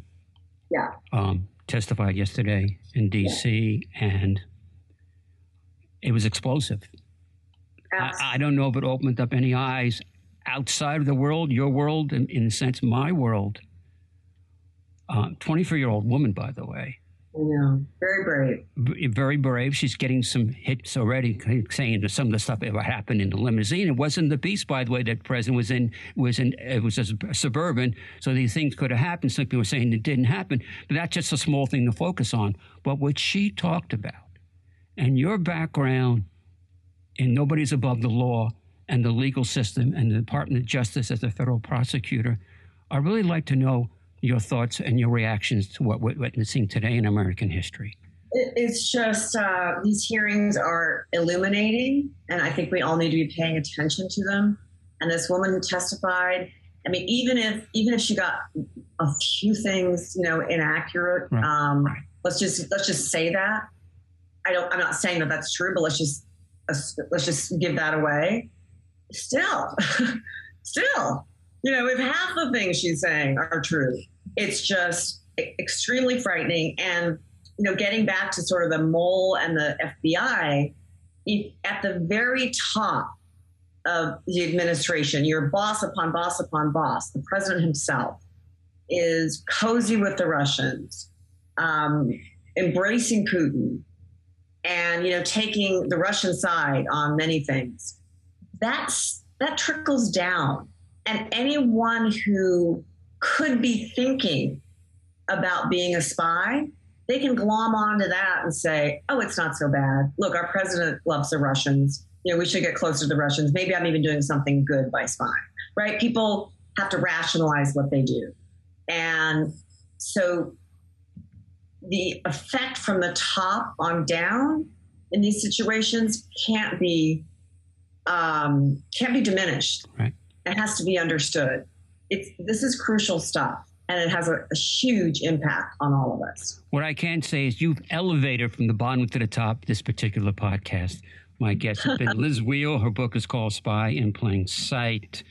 Yeah. um, testified yesterday in D.C. and it was explosive. I, I don't know if it opened up any eyes outside of the world, your world, and in a sense, my world. Uh, 24 year old woman, by the way, I know. Very brave. b- very brave. She's getting some hits already, saying that some of the stuff that happened in the limousine. It wasn't the beast, by the way, that the president was in. Was in. It was a suburban, so these things could have happened. Some people were saying it didn't happen, but that's just a small thing to focus on. But what she talked about, and your background, and nobody's above the law, and the legal system and the Department of Justice as a federal prosecutor, I really like to know your thoughts and your reactions to what we're witnessing today in American history. It's just uh, these hearings are illuminating, and I think we all need to be paying attention to them. And this woman who testified, I mean, even if even if she got a few things, you know, inaccurate, right. um, let's just let's just say that. I don't. I'm not saying that that's true, but let's just let's just give that away. Still, still, you know, if half the things she's saying are true, it's just extremely frightening. And you know, getting back to sort of the mole and the FBI, at the very top of the administration, your boss upon boss upon boss, the president himself, is cozy with the Russians, um, embracing Putin, and you know taking the Russian side on many things. That's that trickles down, and anyone who could be thinking about being a spy, they can glom onto that and say, "Oh, it's not so bad. Look, our president loves the Russians. You know, we should get closer to the Russians. Maybe I'm even doing something good by spying." Right? People have to rationalize what they do, and so the effect from the top on down in these situations can't be um, can't be diminished. Right. It has to be understood. It's this is crucial stuff, and it has a, a huge impact on all of us. What I can say is you've elevated from the bottom to the top this particular podcast. My guest has been Lis Wiehl. Her book is called Spy in Plain Sight.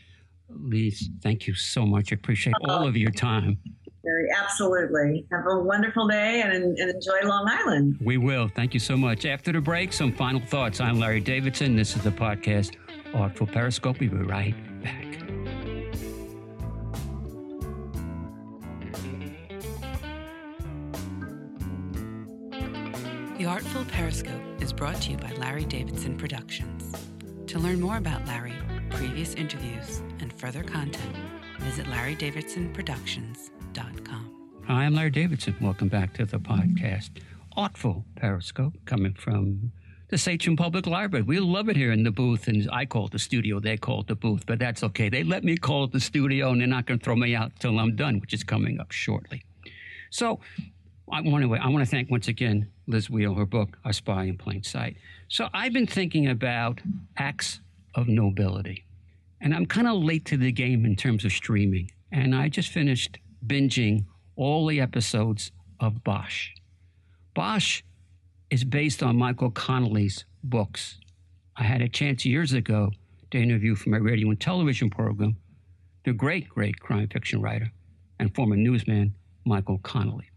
Liz, thank you so much. I appreciate all of your time. Very absolutely. Have a wonderful day and, and enjoy Long Island. We will. Thank you so much. After the break, some final thoughts. I'm Larry Davidson. This is the podcast Artful Periscope. We'll be right The Artful Periscope is brought to you by Larry Davidson Productions. To learn more about Larry, previous interviews, and further content, visit larrydavidsonproductions.com. Hi, I'm Larry Davidson. Welcome back to the podcast. Artful Periscope coming from the Sachem Public Library. We love it here in the booth, and I call it the studio. They call it the booth, but that's okay. They let me call it the studio, and they're not going to throw me out till I'm done, which is coming up shortly. So, I want to I want to thank once again Lis Wiehl, her book "A Spy in Plain Sight." So I've been thinking about acts of nobility, and I'm kind of late to the game in terms of streaming. And I just finished binging all the episodes of Bosch. Bosch is based on Michael Connelly's books. I had a chance years ago to interview for my radio and television program the great, great crime fiction writer and former newsman, Michael Connelly.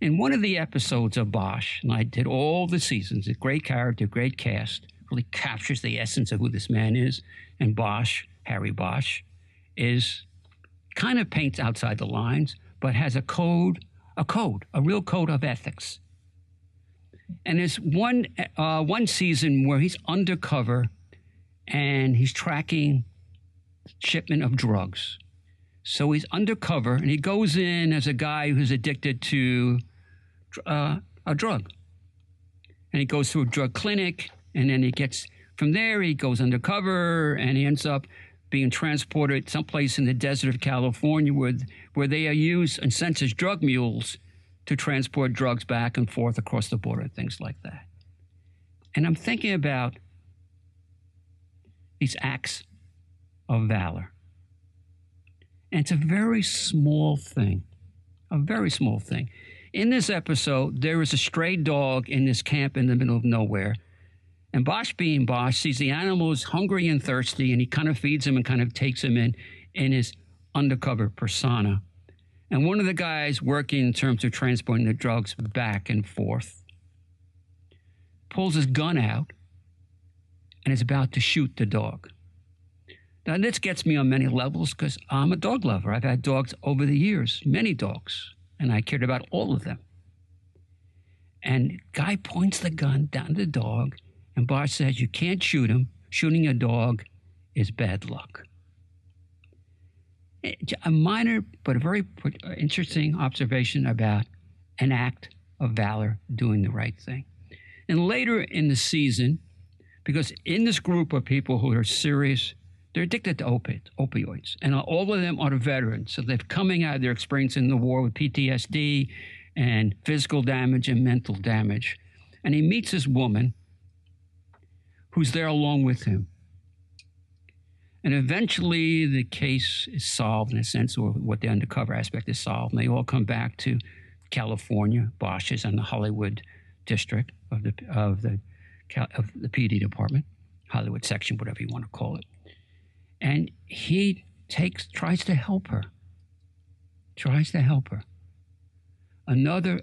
In one of the episodes of Bosch, and I did all the seasons, a great character, great cast, really captures the essence of who this man is. And Bosch, Harry Bosch, is kind of paints outside the lines, but has a code, a code, a real code of ethics. And there's one uh, one season where he's undercover and he's tracking shipment of drugs. So he's undercover and he goes in as a guy who's addicted to uh, a drug. And he goes through a drug clinic and then he gets from there he goes undercover and he ends up being transported someplace in the desert of California where, where they are used and sent as drug mules to transport drugs back and forth across the border and things like that. And I'm thinking about these acts of valor. And it's a very small thing, a very small thing. In this episode, there is a stray dog in this camp in the middle of nowhere and Bosch, being Bosch, sees the animal is hungry and thirsty, and he kind of feeds him and kind of takes him in in his undercover persona. And one of the guys working in terms of transporting the drugs back and forth pulls his gun out and is about to shoot the dog. Now, this gets me on many levels because I'm a dog lover. I've had dogs over the years, many dogs, and I cared about all of them. And guy points the gun down to the dog and Bosch says you can't shoot him. Shooting a dog is bad luck. Eh, a minor but a very uh, interesting observation about an act of valor doing the right thing. And later in the season, Because in this group of people who are serious, they're addicted to opi- opioids. And all of them are veterans. So they're coming out of their experience in the war with PTSD and physical damage and mental damage. And he meets this woman who's there along with him. And eventually the case is solved in a sense, or what the undercover aspect is solved. And they all come back to California, Bosch's, and the Hollywood district of the, of the, of the PD department, Hollywood section, whatever you want to call it. And he takes, tries to help her, tries to help her. Another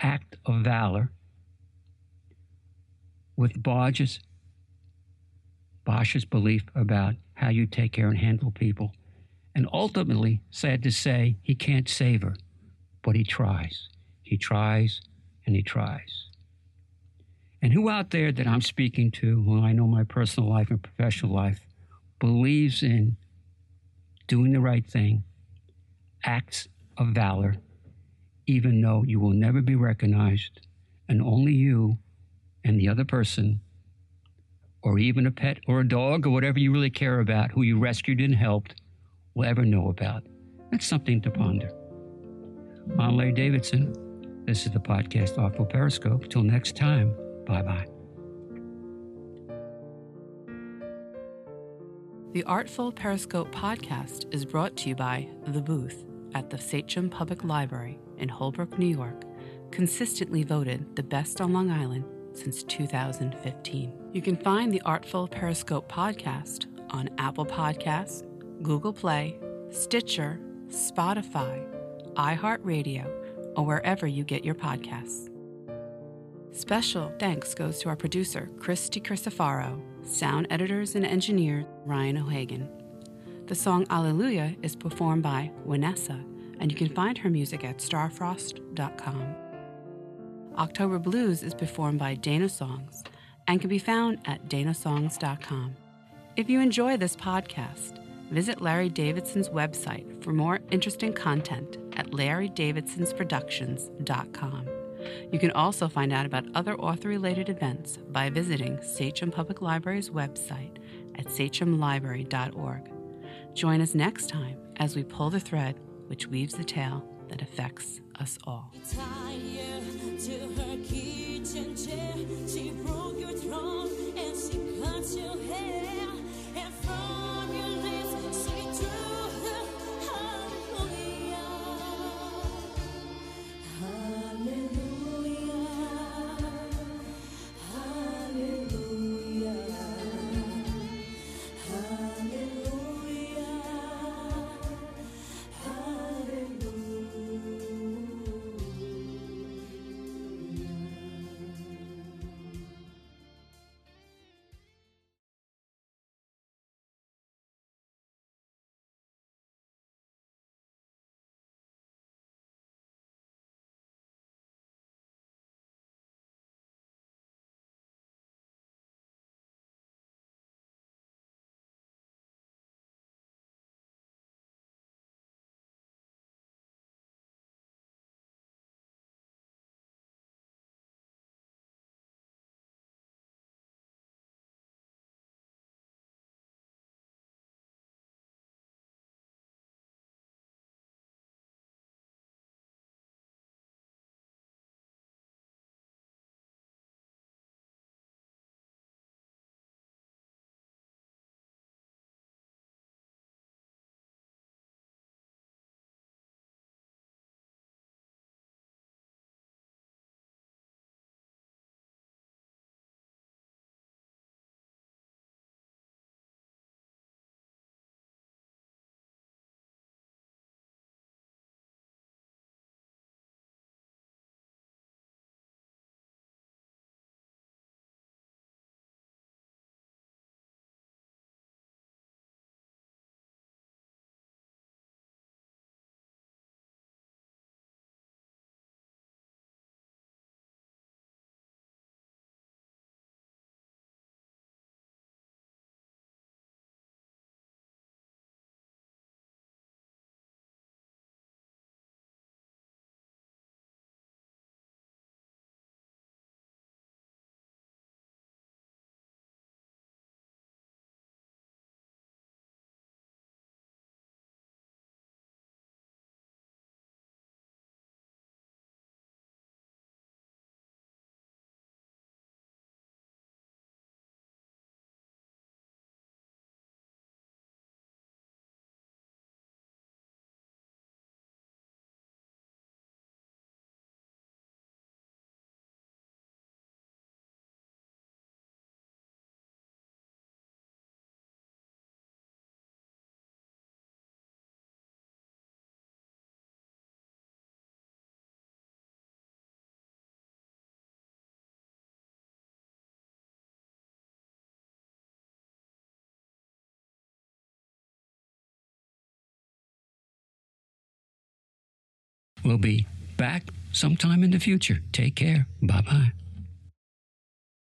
act of valor with Bosch's, Bosch's belief about how you take care and handle people. And ultimately, sad to say, he can't save her, but he tries. He tries and he tries. And who out there that I'm speaking to, who I know my personal life and professional life, believes in doing the right thing, acts of valor, even though you will never be recognized, and only you and the other person or even a pet or a dog or whatever you really care about who you rescued and helped will ever know about. That's something to ponder. I'm Larry Davidson. This is the podcast Artful Periscope. Till next time, bye bye. The Artful Periscope podcast is brought to you by The Booth at the Sachem Public Library in Holbrook, New York, consistently voted the best on Long Island since 2015. You can find the Artful Periscope podcast on Apple Podcasts, Google Play, Stitcher, Spotify, iHeartRadio, or wherever you get your podcasts. Special thanks goes to our producer, Christy Crisafaro, sound editors and engineer, Ryan O'Hagan. The song Alleluia is performed by Vanessa, and you can find her music at starfrost.com. October Blues is performed by Dana Songs and can be found at danasongs.com. If you enjoy this podcast, visit Larry Davidson's website for more interesting content at larrydavidsonsproductions.com. You can also find out about other author related events by visiting Sachem Public Library's website at sachemlibrary.org. Join us next time as we pull the thread which weaves the tale that affects us all. She broke your throne and she cut your hair. We'll be back sometime in the future. Take care. Bye bye.